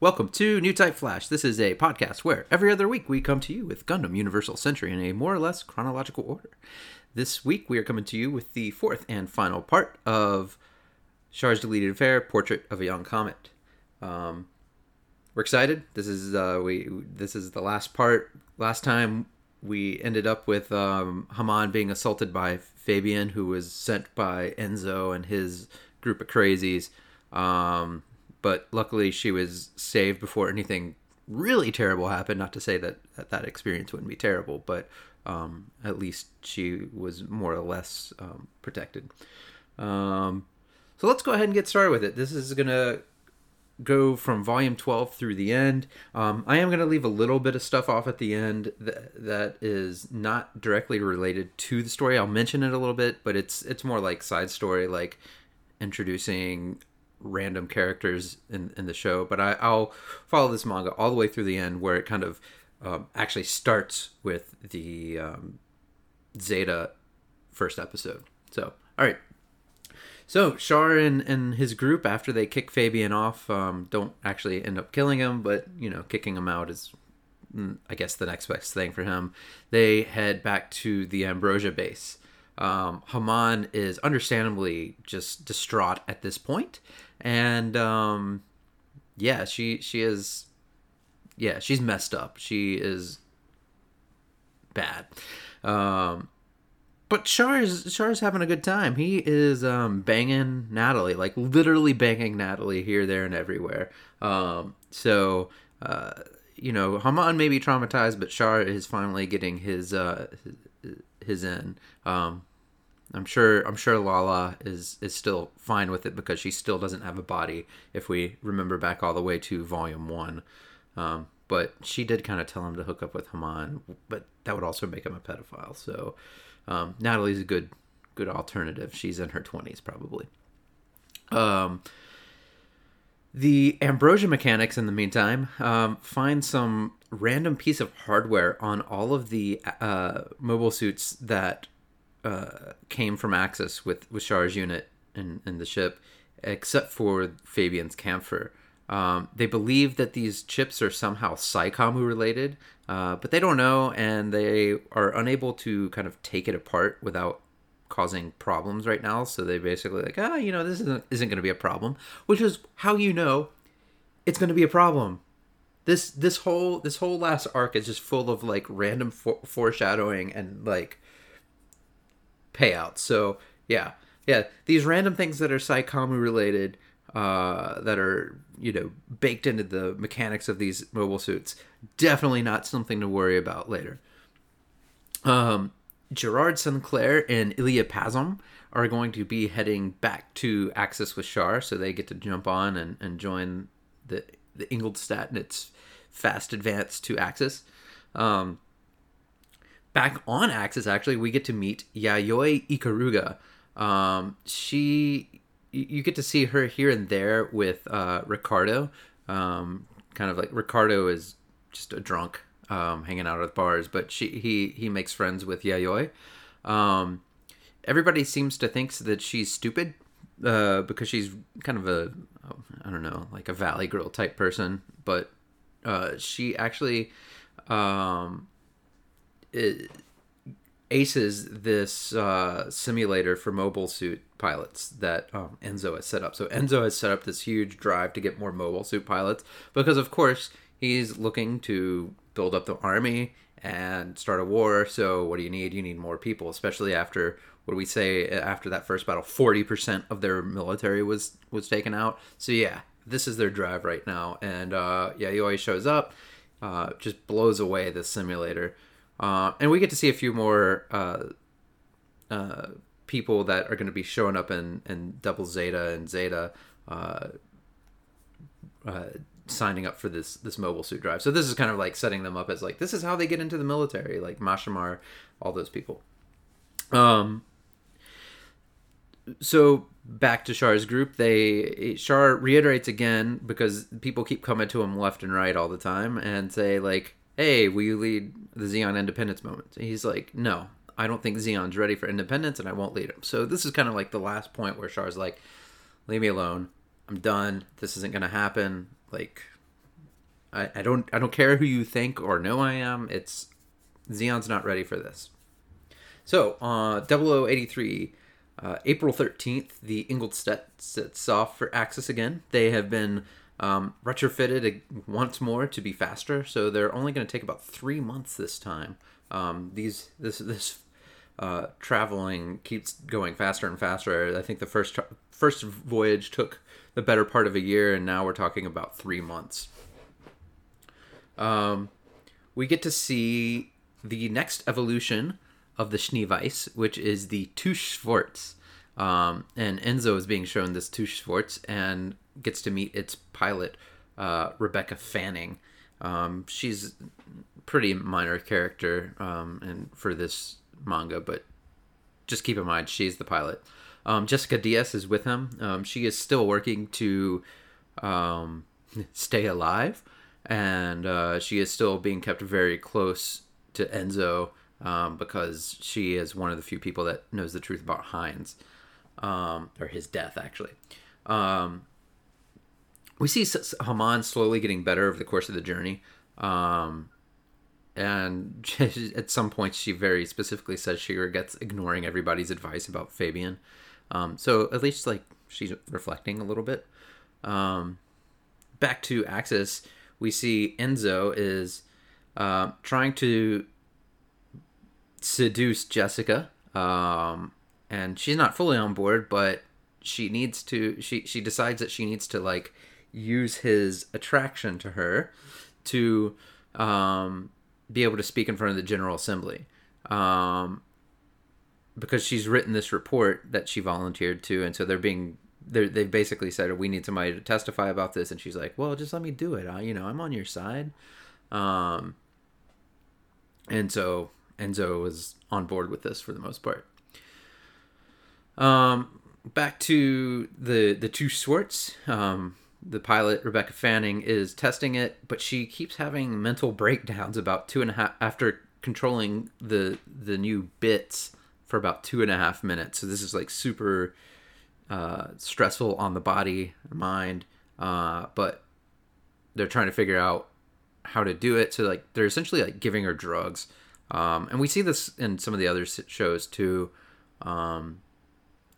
Welcome to New Type Flash. This is a podcast where every other week we come to you with Gundam Universal Century in a more or less chronological order. This week we are coming to you with the fourth and final part of Char's Deleted Affair Portrait of a Young Comet. Um, we're excited. This is uh, we this is the last part. Last time we ended up with um, Haman being assaulted by Fabian, who was sent by Enzo and his group of crazies. Um, but luckily she was saved before anything really terrible happened. Not to say that that, that experience wouldn't be terrible, but um, at least she was more or less um, protected. Um, so let's go ahead and get started with it. This is gonna go from volume 12 through the end. Um, I am going to leave a little bit of stuff off at the end that, that is not directly related to the story. I'll mention it a little bit, but it's it's more like side story, like introducing random characters in, in the show, but I, I'll follow this manga all the way through the end, where it kind of um, actually starts with the um, Zeta first episode. So, all right. So Char and, and his group, after they kick Fabian off, um, don't actually end up killing him, but you know, kicking him out is, mm, I guess, the next best thing for him. They head back to the Ambrosia base. Um, Haman is understandably just distraught at this point, and um, yeah, she she is, yeah, she's messed up. She is bad. Um, but Char's Char's having a good time. He is um, banging Natalie, like literally banging Natalie here, there, and everywhere. Um, so uh, you know, Haman may be traumatized, but Char is finally getting his uh, his, his in. Um, I'm sure I'm sure Lala is is still fine with it because she still doesn't have a body. If we remember back all the way to Volume One, um, but she did kind of tell him to hook up with Haman, but that would also make him a pedophile. So um, Natalie's a good good alternative. She's in her 20s probably. Um, the Ambrosia mechanics, in the meantime, um, find some random piece of hardware on all of the uh, mobile suits that uh, came from Axis with with Char's unit in, in the ship, except for Fabian's Kampfer. Um, they believe that these chips are somehow Psycommu related, uh, but they don't know, and they are unable to kind of take it apart without causing problems right now. So they basically like, ah, you know, this isn't isn't going to be a problem, which is how you know it's going to be a problem. This this whole this whole last arc is just full of like random for- foreshadowing and like payouts. So yeah, yeah, these random things that are Psycommu related, uh, that are you know baked into the mechanics of these mobile suits, definitely not something to worry about later. Um, Gerard Sinclair and Ilya Pazom are going to be heading back to Axis with Char, so they get to jump on and, and join the the Ingolstadt and its fast advance to Axis. Um, back on Axis, actually, we get to meet Yayoi Ikaruga. Um, she, you get to see her here and there with uh, Ricardo. Um, kind of like Ricardo is just a drunk, um, hanging out at bars, but she he he makes friends with Yayoi. Um, everybody seems to think that she's stupid uh, because she's kind of a I don't know like a valley girl type person, but uh, she actually um, it aces this uh, simulator for mobile suit pilots that um, Enzo has set up. So Enzo has set up this huge drive to get more mobile suit pilots because, of course, he's looking to build up the army and start a war. So what do you need? You need more people, especially after what do we say after that first battle? Forty percent of their military was was taken out. So yeah, this is their drive right now, and uh, yeah, he always shows up, uh, just blows away the simulator. Uh, and we get to see a few more uh, uh, people that are going to be showing up in, in Double Zeta and Zeta uh, uh, signing up for this this mobile suit drive. So this is kind of like setting them up as like this is how they get into the military, like Mashymre, all those people. Um. So back to Char's group, they Char reiterates again because people keep coming to him left and right all the time and say like, hey, will you lead the Zeon independence moment? And he's like, no, I don't think Zeon's ready for independence and I won't lead him. So this is kind of like the last point where Char's like, leave me alone. I'm done. This isn't going to happen. Like, I, I don't I don't care who you think or know I am. It's Zeon's not ready for this. So, uh, 0083, uh, April 13th, the Ingolstadt sets off for Axis again. They have been um, retrofitted once more to be faster, so they're only going to take about three months this time. Um, these this this uh, traveling keeps going faster and faster. I think the first tra- first voyage took the better part of a year, and now we're talking about three months. Um, we get to see the next evolution of the Schneeweiss, which is the TUS Schwarz. Um, and Enzo is being shown this TUS Schwarz and gets to meet its pilot, uh, Rebecca Fanning. Um, she's pretty minor character um, and for this manga, but just keep in mind she's the pilot. Um, Jessica Diaz is with him. Um, she is still working to um, stay alive, and uh, she is still being kept very close to Enzo um, because she is one of the few people that knows the truth about Heinz, or his death, actually. Um, we see Haman slowly getting better over the course of the journey. Um, and at some point, she very specifically says she regrets ignoring everybody's advice about Fabian. Um, so at least, like, she's reflecting a little bit. Um, back to Axis, we see Enzo is uh, trying to seduce Jessica. Um, and she's not fully on board, but she needs to. She she decides that she needs to like use his attraction to her to um, be able to speak in front of the General Assembly. Um, because she's written this report that she volunteered to, and so they're being they they've basically said we need somebody to testify about this, and she's like, well, just let me do it. I, you know, I'm on your side. Um, and so Enzo was on board with this for the most part. Um, back to the the TUS Schwarz. Um, the pilot Rebecca Fanning is testing it, but she keeps having mental breakdowns about two and a half after controlling the the new bits for about two and a half minutes. So this is like super uh, stressful on the body, mind, uh, but they're trying to figure out how to do it. So like they're essentially like giving her drugs, um, and we see this in some of the other shows too. Um,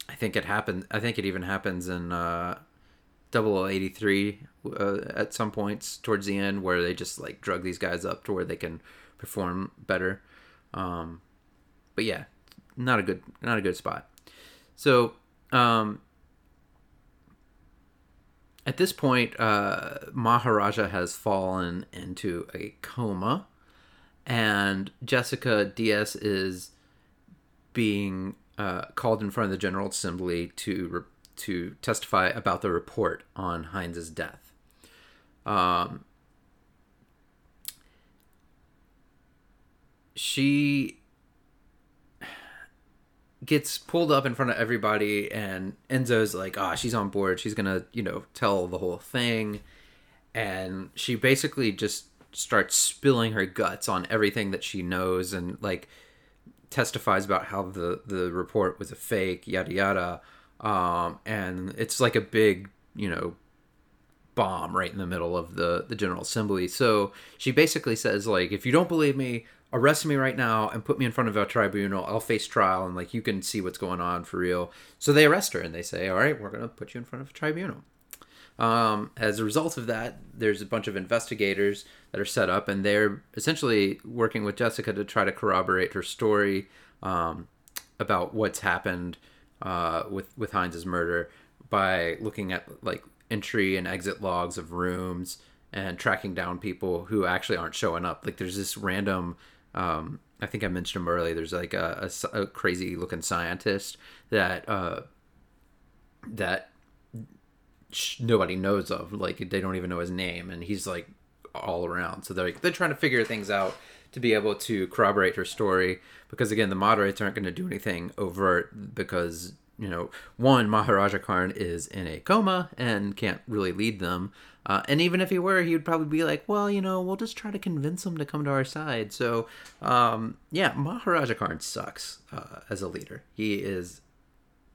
I think it happened. I think it even happens in uh, 0083 uh, at some points towards the end where they just like drug these guys up to where they can perform better. Um, but yeah, not a good not a good spot. So um, at this point, uh, Maharaja has fallen into a coma, and Jessica Diaz is being uh, called in front of the General Assembly to re- to testify about the report on Heinz's death. Um, she gets pulled up in front of everybody and Enzo's like, "Ah, oh, she's on board. She's going to, you know, tell the whole thing." And she basically just starts spilling her guts on everything that she knows and like testifies about how the the report was a fake, yada yada. Um, and it's like a big, you know, bomb right in the middle of the the General Assembly. So she basically says like, if you don't believe me, arrest me right now and put me in front of a tribunal. I'll face trial and like you can see what's going on for real. So they arrest her and they say, all right, we're gonna put you in front of a tribunal. Um, as a result of that, there's a bunch of investigators that are set up, and they're essentially working with Jessica to try to corroborate her story um, about what's happened uh, with with Heinz's murder by looking at like entry and exit logs of rooms and tracking down people who actually aren't showing up. Like there's this random um, I think I mentioned him earlier. There's like a, a, a crazy looking scientist that uh, that nobody knows of. Like they don't even know his name, and he's like all around. So they're like, they're trying to figure things out to be able to corroborate her story. Because again, the moderates aren't going to do anything overt because you know, one Maharaja Karn is in a coma and can't really lead them. Uh, and even if he were, he would probably be like, well, you know, we'll just try to convince him to come to our side. So, um, yeah, Maharaja Karn sucks uh, as a leader. He is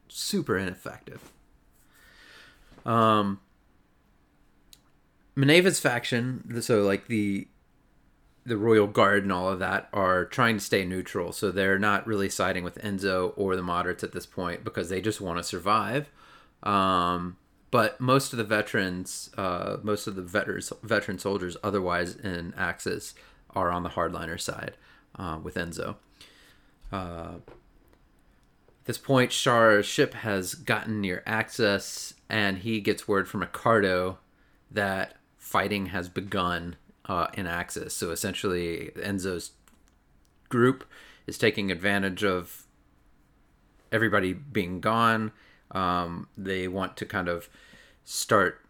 super ineffective. Um, Minerva's faction, so like the the royal guard and all of that are trying to stay neutral, so they're not really siding with Enzo or the moderates at this point because they just want to survive. Um, but most of the veterans, uh, most of the veterans, veteran soldiers, otherwise in Axis, are on the hardliner side uh, with Enzo. Uh, at this point, Char's ship has gotten near Axis, and he gets word from Ricardo that fighting has begun uh, in Axis. So essentially, Enzo's group is taking advantage of everybody being gone. Um, they want to kind of start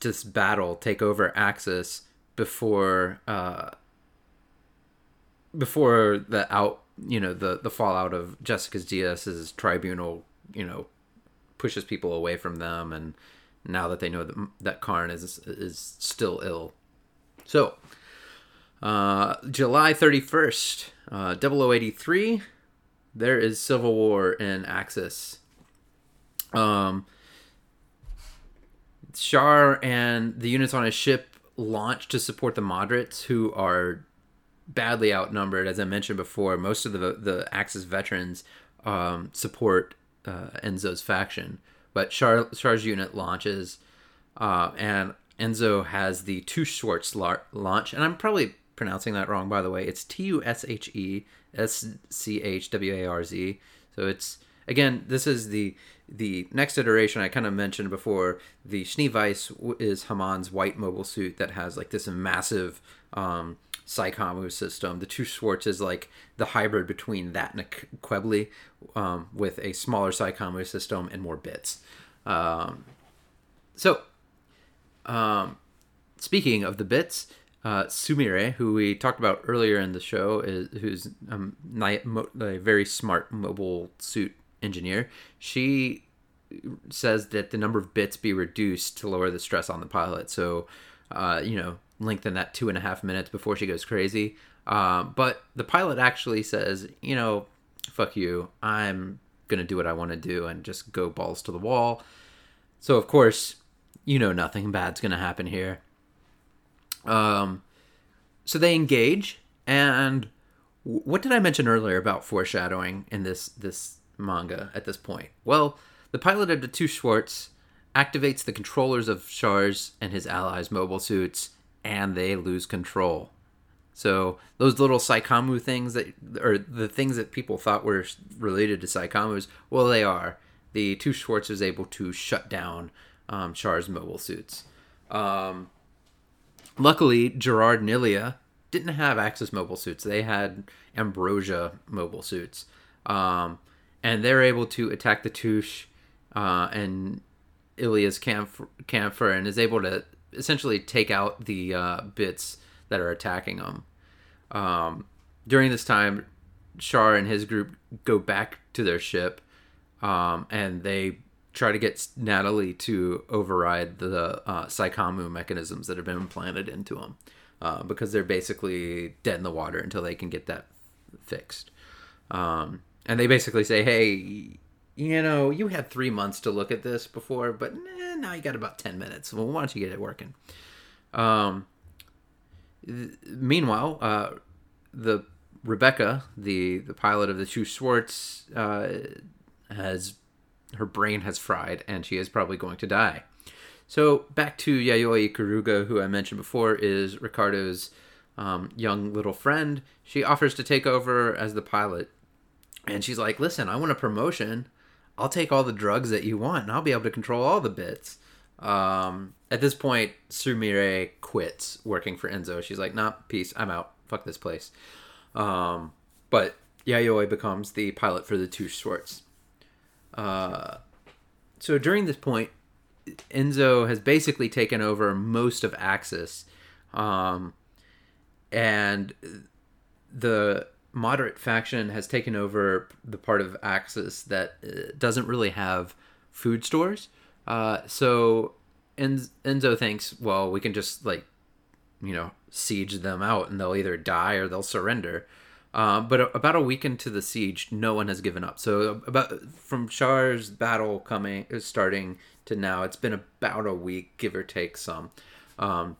this battle, take over Axis before uh, before the out you know the the fallout of Jessica's Diaz's tribunal you know pushes people away from them and now that they know that that Karn is is still ill. So, uh, July 31st, uh, 0083, there is civil war in Axis. Um, Char and the units on his ship launch to support the moderates, who are badly outnumbered. As I mentioned before, most of the the Axis veterans um, support uh, Enzo's faction, but Char, Char's unit launches, uh, and Enzo has the Two Schwartz launch, and I'm probably pronouncing that wrong, by the way. It's T U S H E S C H W A R Z. So it's again, this is the the next iteration I kind of mentioned before. The Schneeweiss is Haman's white mobile suit that has like this massive um, Psycommu system. The two Schwartz is like the hybrid between that and a Qubeley um, with a smaller Psycommu system and more bits. Um, so, um, speaking of the bits, uh, Sumire, who we talked about earlier in the show, is who's um, a very smart mobile suit engineer. She says that the number of bits be reduced to lower the stress on the pilot. So, uh, you know, lengthen that two and a half minutes before she goes crazy. Uh, but the pilot actually says, you know, fuck you. I'm going to do what I want to do and just go balls to the wall. So, of course, you know, nothing bad's to happen here. Um, so they engage. And what did I mention earlier about foreshadowing in this, this manga at this point? Well, the pilot of the two Schwartz activates the controllers of Char's and his allies' mobile suits and they lose control. So those little Psycommu things that, or the things that people thought were related to Psycommus, well, they are. The two Schwartz is able to shut down um, Char's mobile suits. Um, luckily, Gerard and Ilya didn't have Axis mobile suits. They had Ambrosia mobile suits. Um, and they're able to attack the Touche uh, and Ilya's camp- Kampfer and is able to essentially take out the uh, bits that are attacking them. Um, during this time, Char and his group go back to their ship, um, and they try to get Natalie to override the uh, Psycommu mechanisms that have been implanted into them, uh, because they're basically dead in the water until they can get that fixed. Um, and they basically say, "Hey, you know, you had three months to look at this before, but now you got about 10 minutes. Well, why don't you get it working? Um, th- meanwhile, uh, the Rebecca, the, the pilot of the Two Schwartz, uh, has her brain has fried and she is probably going to die. So back to Yayoi Ikaruga, who I mentioned before, is Ricardo's um, young little friend. She offers to take over as the pilot. And she's like, listen, I want a promotion. I'll take all the drugs that you want and I'll be able to control all the bits. Um, at this point, Sumire quits working for Enzo. She's like, nah, peace, I'm out. Fuck this place. Um, but Yayoi becomes the pilot for the two Schwartz. Uh, so during this point, Enzo has basically taken over most of Axis. Um, and the moderate faction has taken over the part of Axis that uh, doesn't really have food stores. Uh, so en- Enzo thinks, well, we can just like, you know, siege them out, and they'll either die or they'll surrender. Uh, but about a week into the siege, no one has given up. So about from Char's battle coming uh, starting to now, it's been about a week, give or take some. Um,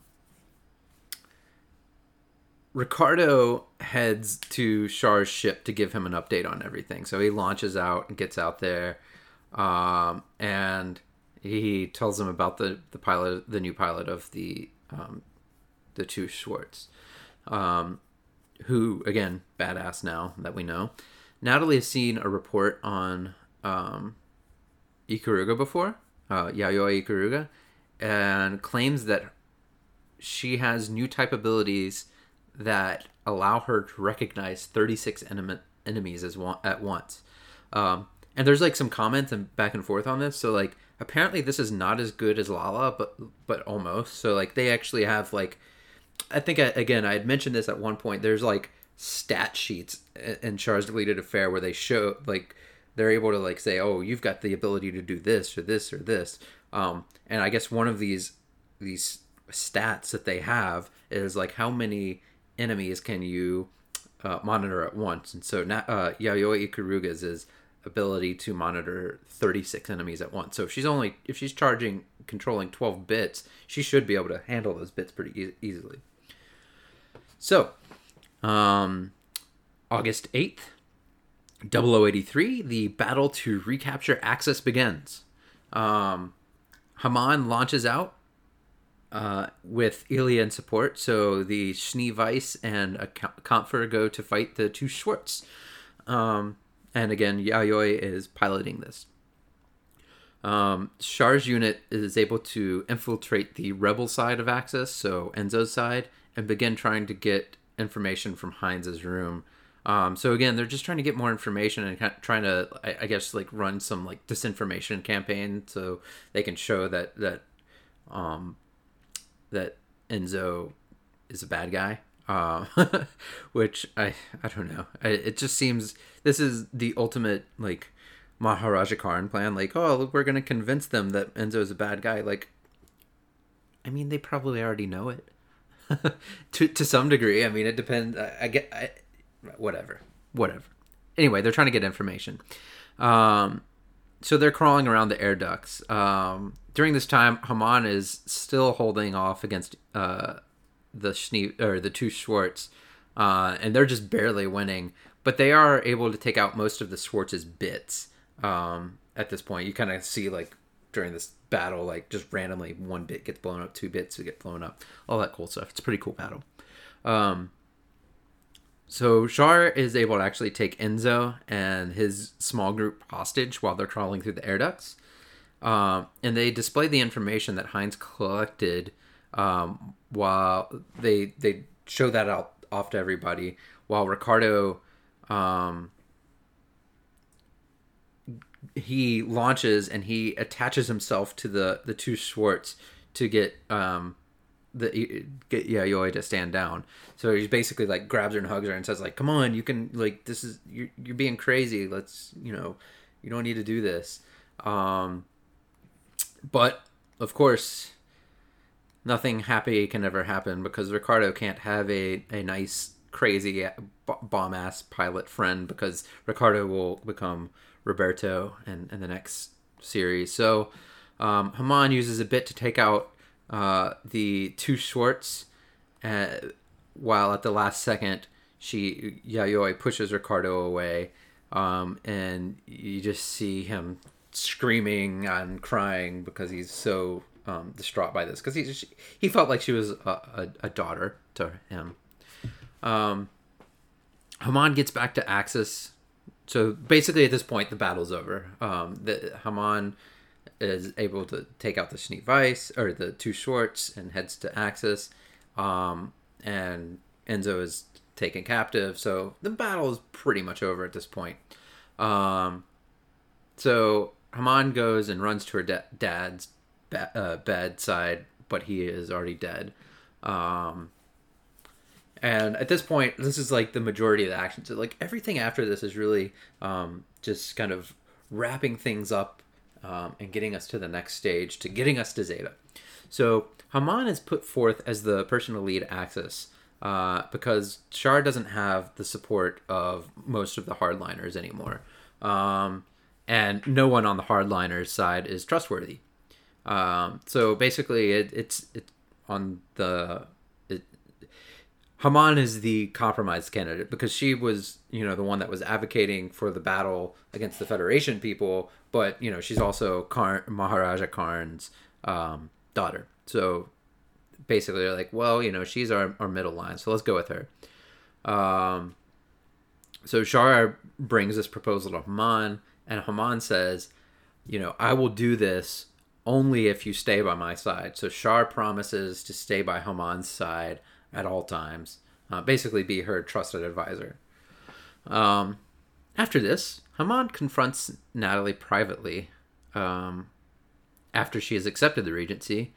Ricardo heads to Char's ship to give him an update on everything. So he launches out and gets out there, um, and he tells him about the the pilot, the new pilot of the um, the two Schwartz, um, who again badass now that we know. Natalie has seen a report on um, Ikaruga before, uh, Yayoi Ikaruga, and claims that she has new type abilities that allow her to recognize 36 enemy, enemies as one, at once. Um, and there's like some comments and back and forth on this. So like apparently this is not as good as Lala, but but almost. So like they actually have like I think I, again I had mentioned this at one point. There's like stat sheets in Char's Deleted Affair where they show like they're able to like say, oh, you've got the ability to do this or this or this. Um, and I guess one of these these stats that they have is like how many enemies can you uh, monitor at once. And so uh, Yayoi Ikaruga's is ability to monitor 36 enemies at once. So if she's only if she's charging controlling 12 bits, she should be able to handle those bits pretty e- easily. So, um, August 8th, 0083, the battle to recapture Axis begins. Um, Haman launches out uh, with Ilya in support. So the Schneeweiss and a Kampfer go to fight the two Schwartz. Um, and again, Yayoi is piloting this. Um, Char's unit is able to infiltrate the rebel side of Axis, so Enzo's side, and begin trying to get information from Heinz's room. Um, so again, they're just trying to get more information and kind of trying to, I, I, guess, like run some like disinformation campaign so they can show that that um, that Enzo is a bad guy. Uh, which I I don't know. I, it just seems this is the ultimate like Maharaja Karn plan. Like, oh, we're gonna convince them that Enzo is a bad guy. Like, I mean, they probably already know it to to some degree. I mean, it depends. I, I get I, whatever, whatever. Anyway, they're trying to get information. Um, so they're crawling around the air ducts. Um, during this time, Haman is still holding off against uh, the Schnee- or the two Schwartz, uh, and they're just barely winning. But they are able to take out most of the Schwartz's bits um, at this point. You kind of see like during this battle, like just randomly one bit gets blown up, two bits get blown up, all that cool stuff. It's a pretty cool battle. Um, so Char is able to actually take Enzo and his small group hostage while they're crawling through the air ducts. Um, and they display the information that Heinz collected um, while they they show that out off to everybody while Ricardo um, he launches and he attaches himself to the the two Schwartz to get um, the get Yayoi to stand down. So he's basically like grabs her and hugs her and says like, "Come on, you can like this is you're you're being crazy. Let's you know, you don't need to do this." Um, but of course, nothing happy can ever happen because Ricardo can't have a a nice crazy bomb ass pilot friend because Ricardo will become Roberto in, in the next series. So um, Haman uses a bit to take out uh, the two Schwartz, uh, while at the last second, she Yayoi pushes Ricardo away, um, and you just see him screaming and crying because he's so um, distraught by this because he he felt like she was a, a, a daughter to him. Um, Haman gets back to Axis. So basically, at this point, the battle's over. Um, the Haman is able to take out the Schneeweiss or the two Schwartz and heads to Axis. Um, and Enzo is taken captive. So the battle is pretty much over at this point. Um, so Haman goes and runs to her da- dad's be- uh, bedside, but he is already dead. Um, and at this point, this is like the majority of the action. So like everything after this is really um, just kind of wrapping things up um, and getting us to the next stage, to getting us to Zeta. So Haman is put forth as the person to lead Axis uh, because Char doesn't have the support of most of the hardliners anymore. Um, and no one on the hardliners side is trustworthy. Um, so basically, it, it's it's on the Haman is the compromise candidate because she was, you know, the one that was advocating for the battle against the Federation people, but you know, she's also Karn, Maharaja Karn's um, daughter. So basically, they're like, well, you know, she's our, our middle line, so let's go with her. Um, so Char brings this proposal to Haman, and Haman says, you know, I will do this only if you stay by my side. So Char promises to stay by Haman's side at all times, uh, basically be her trusted advisor. Um, after this, Haman confronts Natalie privately um, after she has accepted the regency,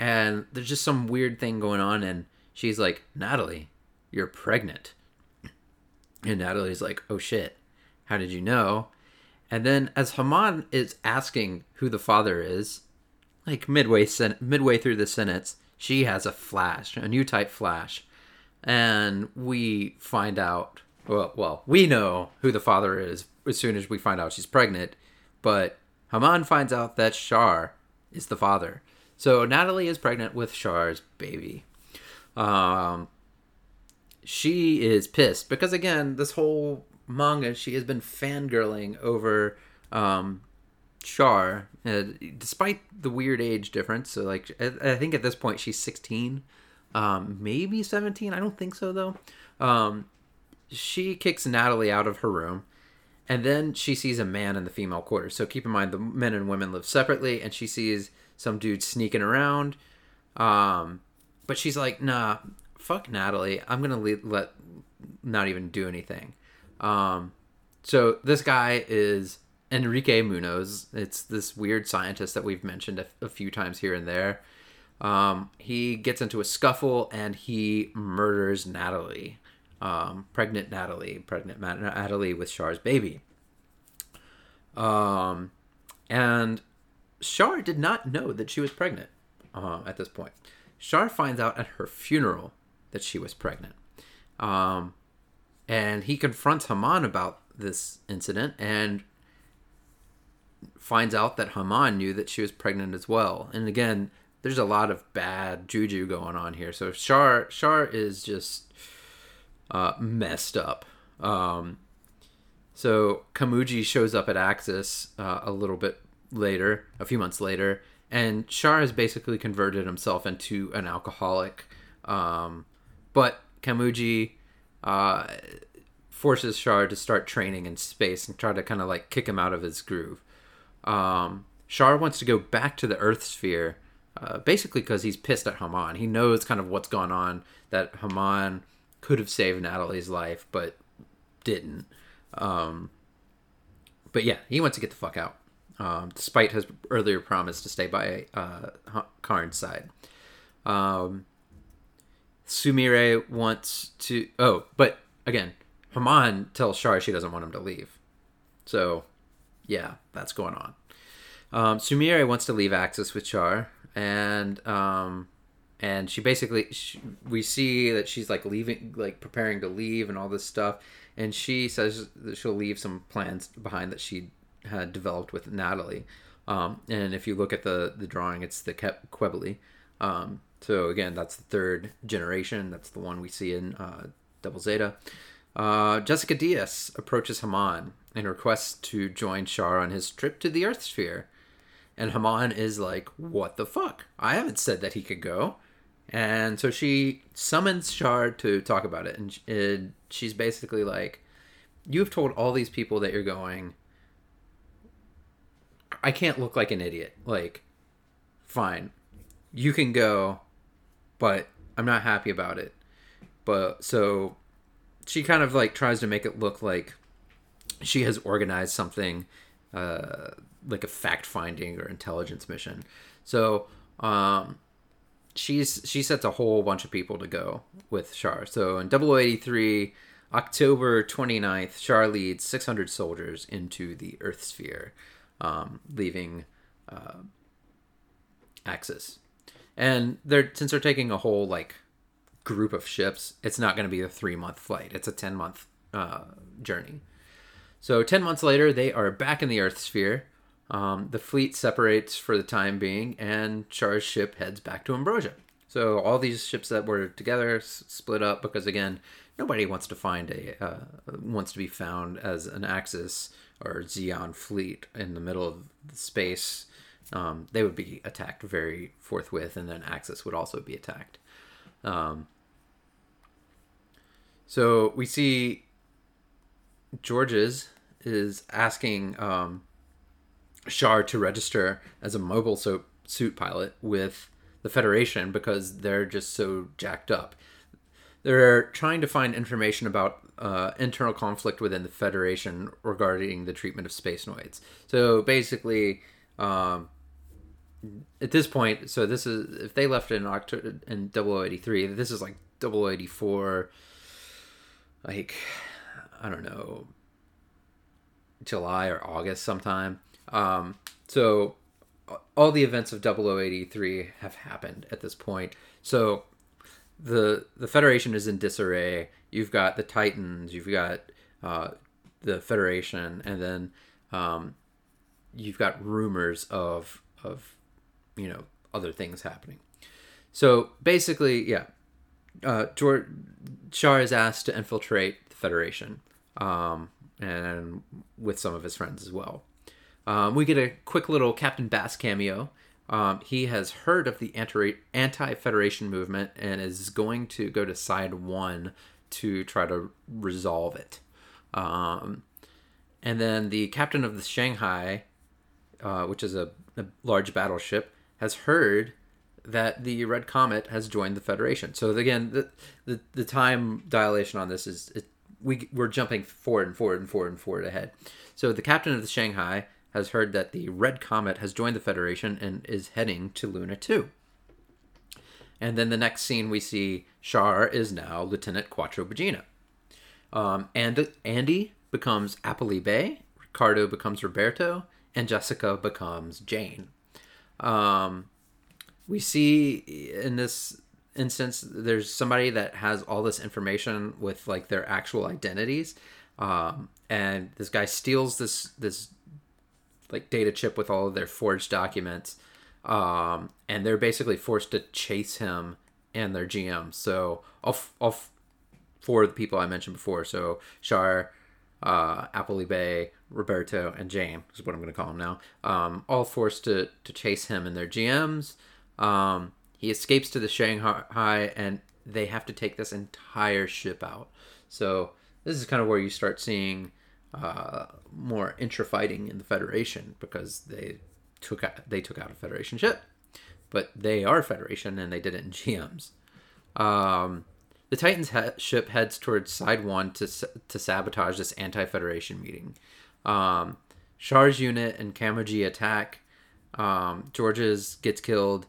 and there's just some weird thing going on, and she's like, Natalie, you're pregnant. And Natalie's like, oh shit, how did you know? And then as Haman is asking who the father is, like midway sen- midway through the sentence, she has a flash, a new type flash, and we find out. Well, well, we know who the father is as soon as we find out she's pregnant, but Haman finds out that Char is the father. So Natalie is pregnant with Char's baby. Um, she is pissed because again, this whole manga she has been fangirling over um, Char, uh, despite the weird age difference. So, like, I, I think at this point she's 16, um, maybe 17. I don't think so, though. Um, she kicks Natalie out of her room, and then she sees a man in the female quarters. So, keep in mind, the men and women live separately, and she sees some dude sneaking around. Um, but she's like, nah, fuck Natalie. I'm to le- let not even do anything. Um, so, this guy is Enrique Munoz. It's this weird scientist that we've mentioned a, a few times here and there. Um, he gets into a scuffle and he murders Natalie, um, pregnant Natalie, pregnant Natalie with Char's baby. Um, and Char did not know that she was pregnant uh, at this point. Char finds out at her funeral that she was pregnant. Um, and he confronts Haman about this incident and finds out that Haman knew that she was pregnant as well. And again, there's a lot of bad juju going on here. So Char Char is just uh, messed up. Um, so Kamuji shows up at Axis uh, a little bit later, a few months later, and Char has basically converted himself into an alcoholic. Um, but Kamuji uh, forces Char to start training in space and try to kind of like kick him out of his groove. Um, Char wants to go back to the Earth sphere, uh, basically because he's pissed at Haman. He knows kind of what's gone on, that Haman could have saved Natalie's life, but didn't. Um, but yeah, he wants to get the fuck out, um, despite his earlier promise to stay by uh, Karn's side. Um, Sumire wants to. Oh, but again, Haman tells Char she doesn't want him to leave. So yeah, that's going on. Um, Sumire wants to leave Axis with Char, and um, and she basically she, we see that she's like leaving, like preparing to leave, and all this stuff. And she says that she'll leave some plans behind that she had developed with Natalie. Um, and if you look at the the drawing, it's the Ke-. Um, so again, that's the third generation. That's the one we see in uh, Double Zeta. Uh, Jessica Diaz approaches Haman and requests to join Char on his trip to the Earth Sphere. And Haman is like, What the fuck? I haven't said that he could go. And so she summons Char to talk about it. And she's basically like, You've told all these people that you're going. I can't look like an idiot. Like, fine. You can go, but I'm not happy about it. But so she kind of like tries to make it look like she has organized something uh, like a fact finding or intelligence mission. So um, she's she sets a whole bunch of people to go with Char. So in 0083, October 29th, Char leads 600 soldiers into the Earth sphere, um, leaving uh, Axis. And they're since they're taking a whole like group of ships, it's not going to be a three month flight. It's a 10 month uh, journey. So 10 months later, they are back in the Earth sphere. Um, the fleet separates for the time being, and Char's ship heads back to Ambrosia. So all these ships that were together s- split up because again, nobody wants to find a uh, wants to be found as an Axis or Zeon fleet in the middle of space. Um, they would be attacked very forthwith, and then Axis would also be attacked. Um, so we see Georges is asking um, Char to register as a mobile so- suit pilot with the Federation because they're just so jacked up. They're trying to find information about uh, internal conflict within the Federation regarding the treatment of space noids. So basically, um, at this point, so this is if they left in October in 0083, this is like 0084, like I don't know, July or August sometime. Um, so all the events of 0083 have happened at this point. So the the Federation is in disarray. You've got the Titans, you've got uh, the Federation, and then um, you've got rumors of of you know other things happening. So basically, yeah, uh, George Char is asked to infiltrate the Federation, um, and with some of his friends as well. Um, we get a quick little Captain Bass cameo. Um, he has heard of the anti Federation movement and is going to go to side one to try to resolve it. Um, and then the captain of the Shanghai, uh, which is a, a, large battleship, has heard that the Red Comet has joined the Federation. So again, the the, the time dilation on this is it, we we're jumping forward and forward and forward and forward ahead. So the captain of the Shanghai has heard that the Red Comet has joined the Federation and is heading to Luna 2. And then the next scene we see Char is now Lieutenant Quattro Bajeena. Um, and Andy becomes Apolly Ricardo becomes Roberto, and Jessica becomes Jane. Um, we see in this instance there's somebody that has all this information with like their actual identities um, and this guy steals this this like data chip with all of their forged documents um, and they're basically forced to chase him and their gm so all, all four of the people i mentioned before so Char uh, Bay, Roberto, and James is what I'm going to call him now. Um, all forced to, to chase him and their GMs. Um, he escapes to the Shanghai, and they have to take this entire ship out. So this is kind of where you start seeing uh, more intra fighting in the Federation because they took out, they took out a Federation ship, but they are Federation and they did it in GMs. Um, the Titans he- ship heads towards Side One to to sabotage this anti-Federation meeting. Um, Char's unit and Kamaji attack. Um, Georges gets killed.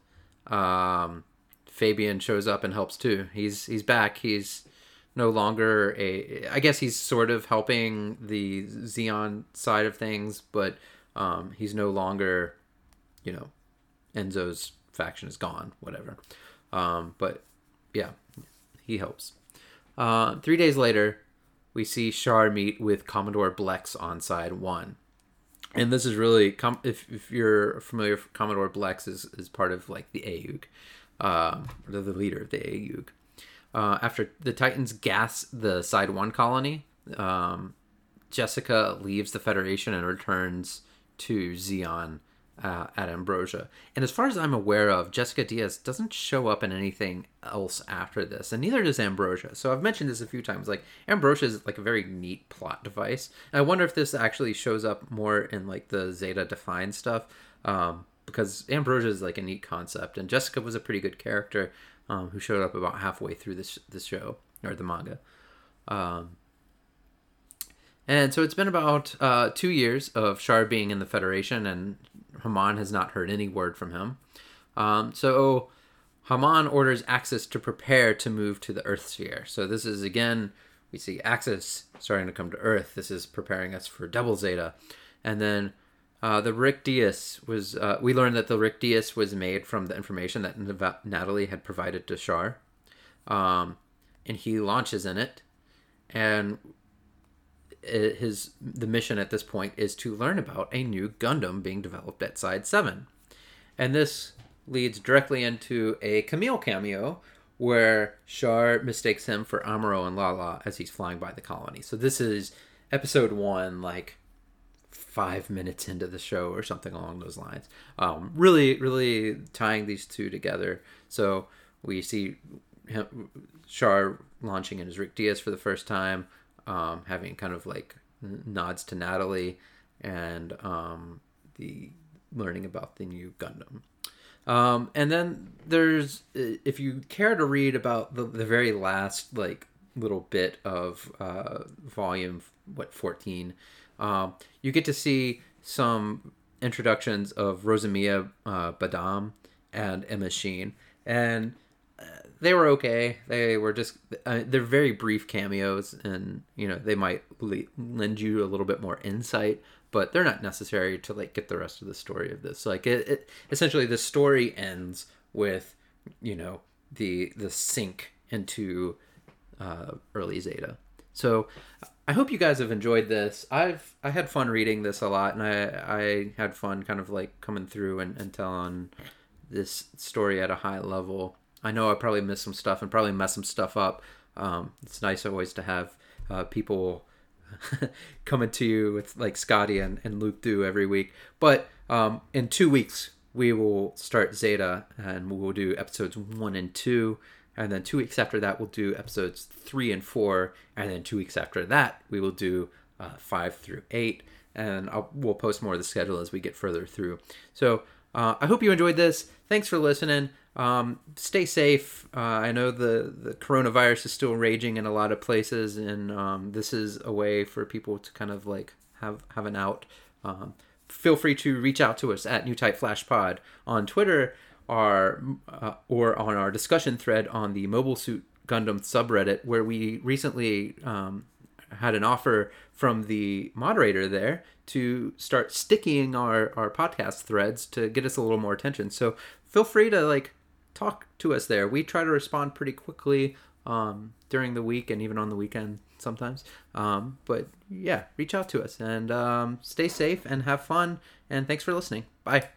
Um, Fabian shows up and helps too. He's he's back. He's no longer a. I guess he's sort of helping the Zeon side of things, but um, he's no longer, you know, Enzo's faction is gone. Whatever. Um, but yeah, he helps. Uh, three days later, we see Char meet with Commodore Blex on side one. And this is really, if, if you're familiar, Commodore Blex is, is part of like the AUG, um, the leader of the AUG. Uh, after the Titans gas the Side 1 colony, um, Jessica leaves the Federation and returns to Zeon uh, at Ambrosia. And as far as I'm aware of, Jessica Diaz doesn't show up in anything else after this, and neither does Ambrosia. So I've mentioned this a few times. Like Ambrosia is like a very neat plot device. And I wonder if this actually shows up more in like the Zeta Defined stuff, um, because Ambrosia is like a neat concept, and Jessica was a pretty good character um, who showed up about halfway through this this show or the manga. Um, and so it's been about uh, two years of Char being in the Federation, and Haman has not heard any word from him. Um, so Haman orders Axis to prepare to move to the Earth sphere. So this is again, we see Axis starting to come to Earth. This is preparing us for Double Zeta, and then uh, the Rick Dias was. Uh, we learned that the Rick Dias was made from the information that Natalie had provided to Char, um, and he launches in it, and his the mission at this point is to learn about a new Gundam being developed at Side Seven, and this leads directly into a Kamille cameo where Char mistakes him for Amuro and Lala as he's flying by the colony. So this is episode one, like five minutes into the show or something along those lines. Um, really, really tying these two together. So we see him, Char launching in his Rick Dias for the first time, um, having kind of like nods to Natalie and um, the learning about the new Gundam. Um, and then there's if you care to read about the, the very last like little bit of uh, volume what 14 um, you get to see some introductions of Rosamia uh, Badam and Emma Sheen and they were okay they were just uh, they're very brief cameos and you know they might le- lend you a little bit more insight but they're not necessary to like get the rest of the story of this. Like it, it essentially the story ends with you know the the sink into uh, early Zeta. So I hope you guys have enjoyed this. I've I had fun reading this a lot, and I I had fun kind of like coming through and, and telling this story at a high level. I know I probably missed some stuff and probably messed some stuff up. Um, it's nice always to have uh, people coming to you with like Scotty and, and Luke do every week. But um, in two weeks, we will start Zeta and we will do episodes one and two. And then two weeks after that, we'll do episodes three and four. And then two weeks after that, we will do uh, five through eight. And I'll, we'll post more of the schedule as we get further through. So uh, I hope you enjoyed this. Thanks for listening. Um, stay safe. Uh, I know the, the coronavirus is still raging in a lot of places, and um, this is a way for people to kind of like have have an out. Um, feel free to reach out to us at New Type Flash Pod on Twitter, or uh, or on our discussion thread on the Mobile Suit Gundam subreddit, where we recently um, had an offer from the moderator there to start sticking our, our podcast threads to get us a little more attention. So feel free to like talk to us there. We try to respond pretty quickly um, during the week and even on the weekend sometimes. Um, but yeah, reach out to us and um, stay safe and have fun. And thanks for listening. Bye.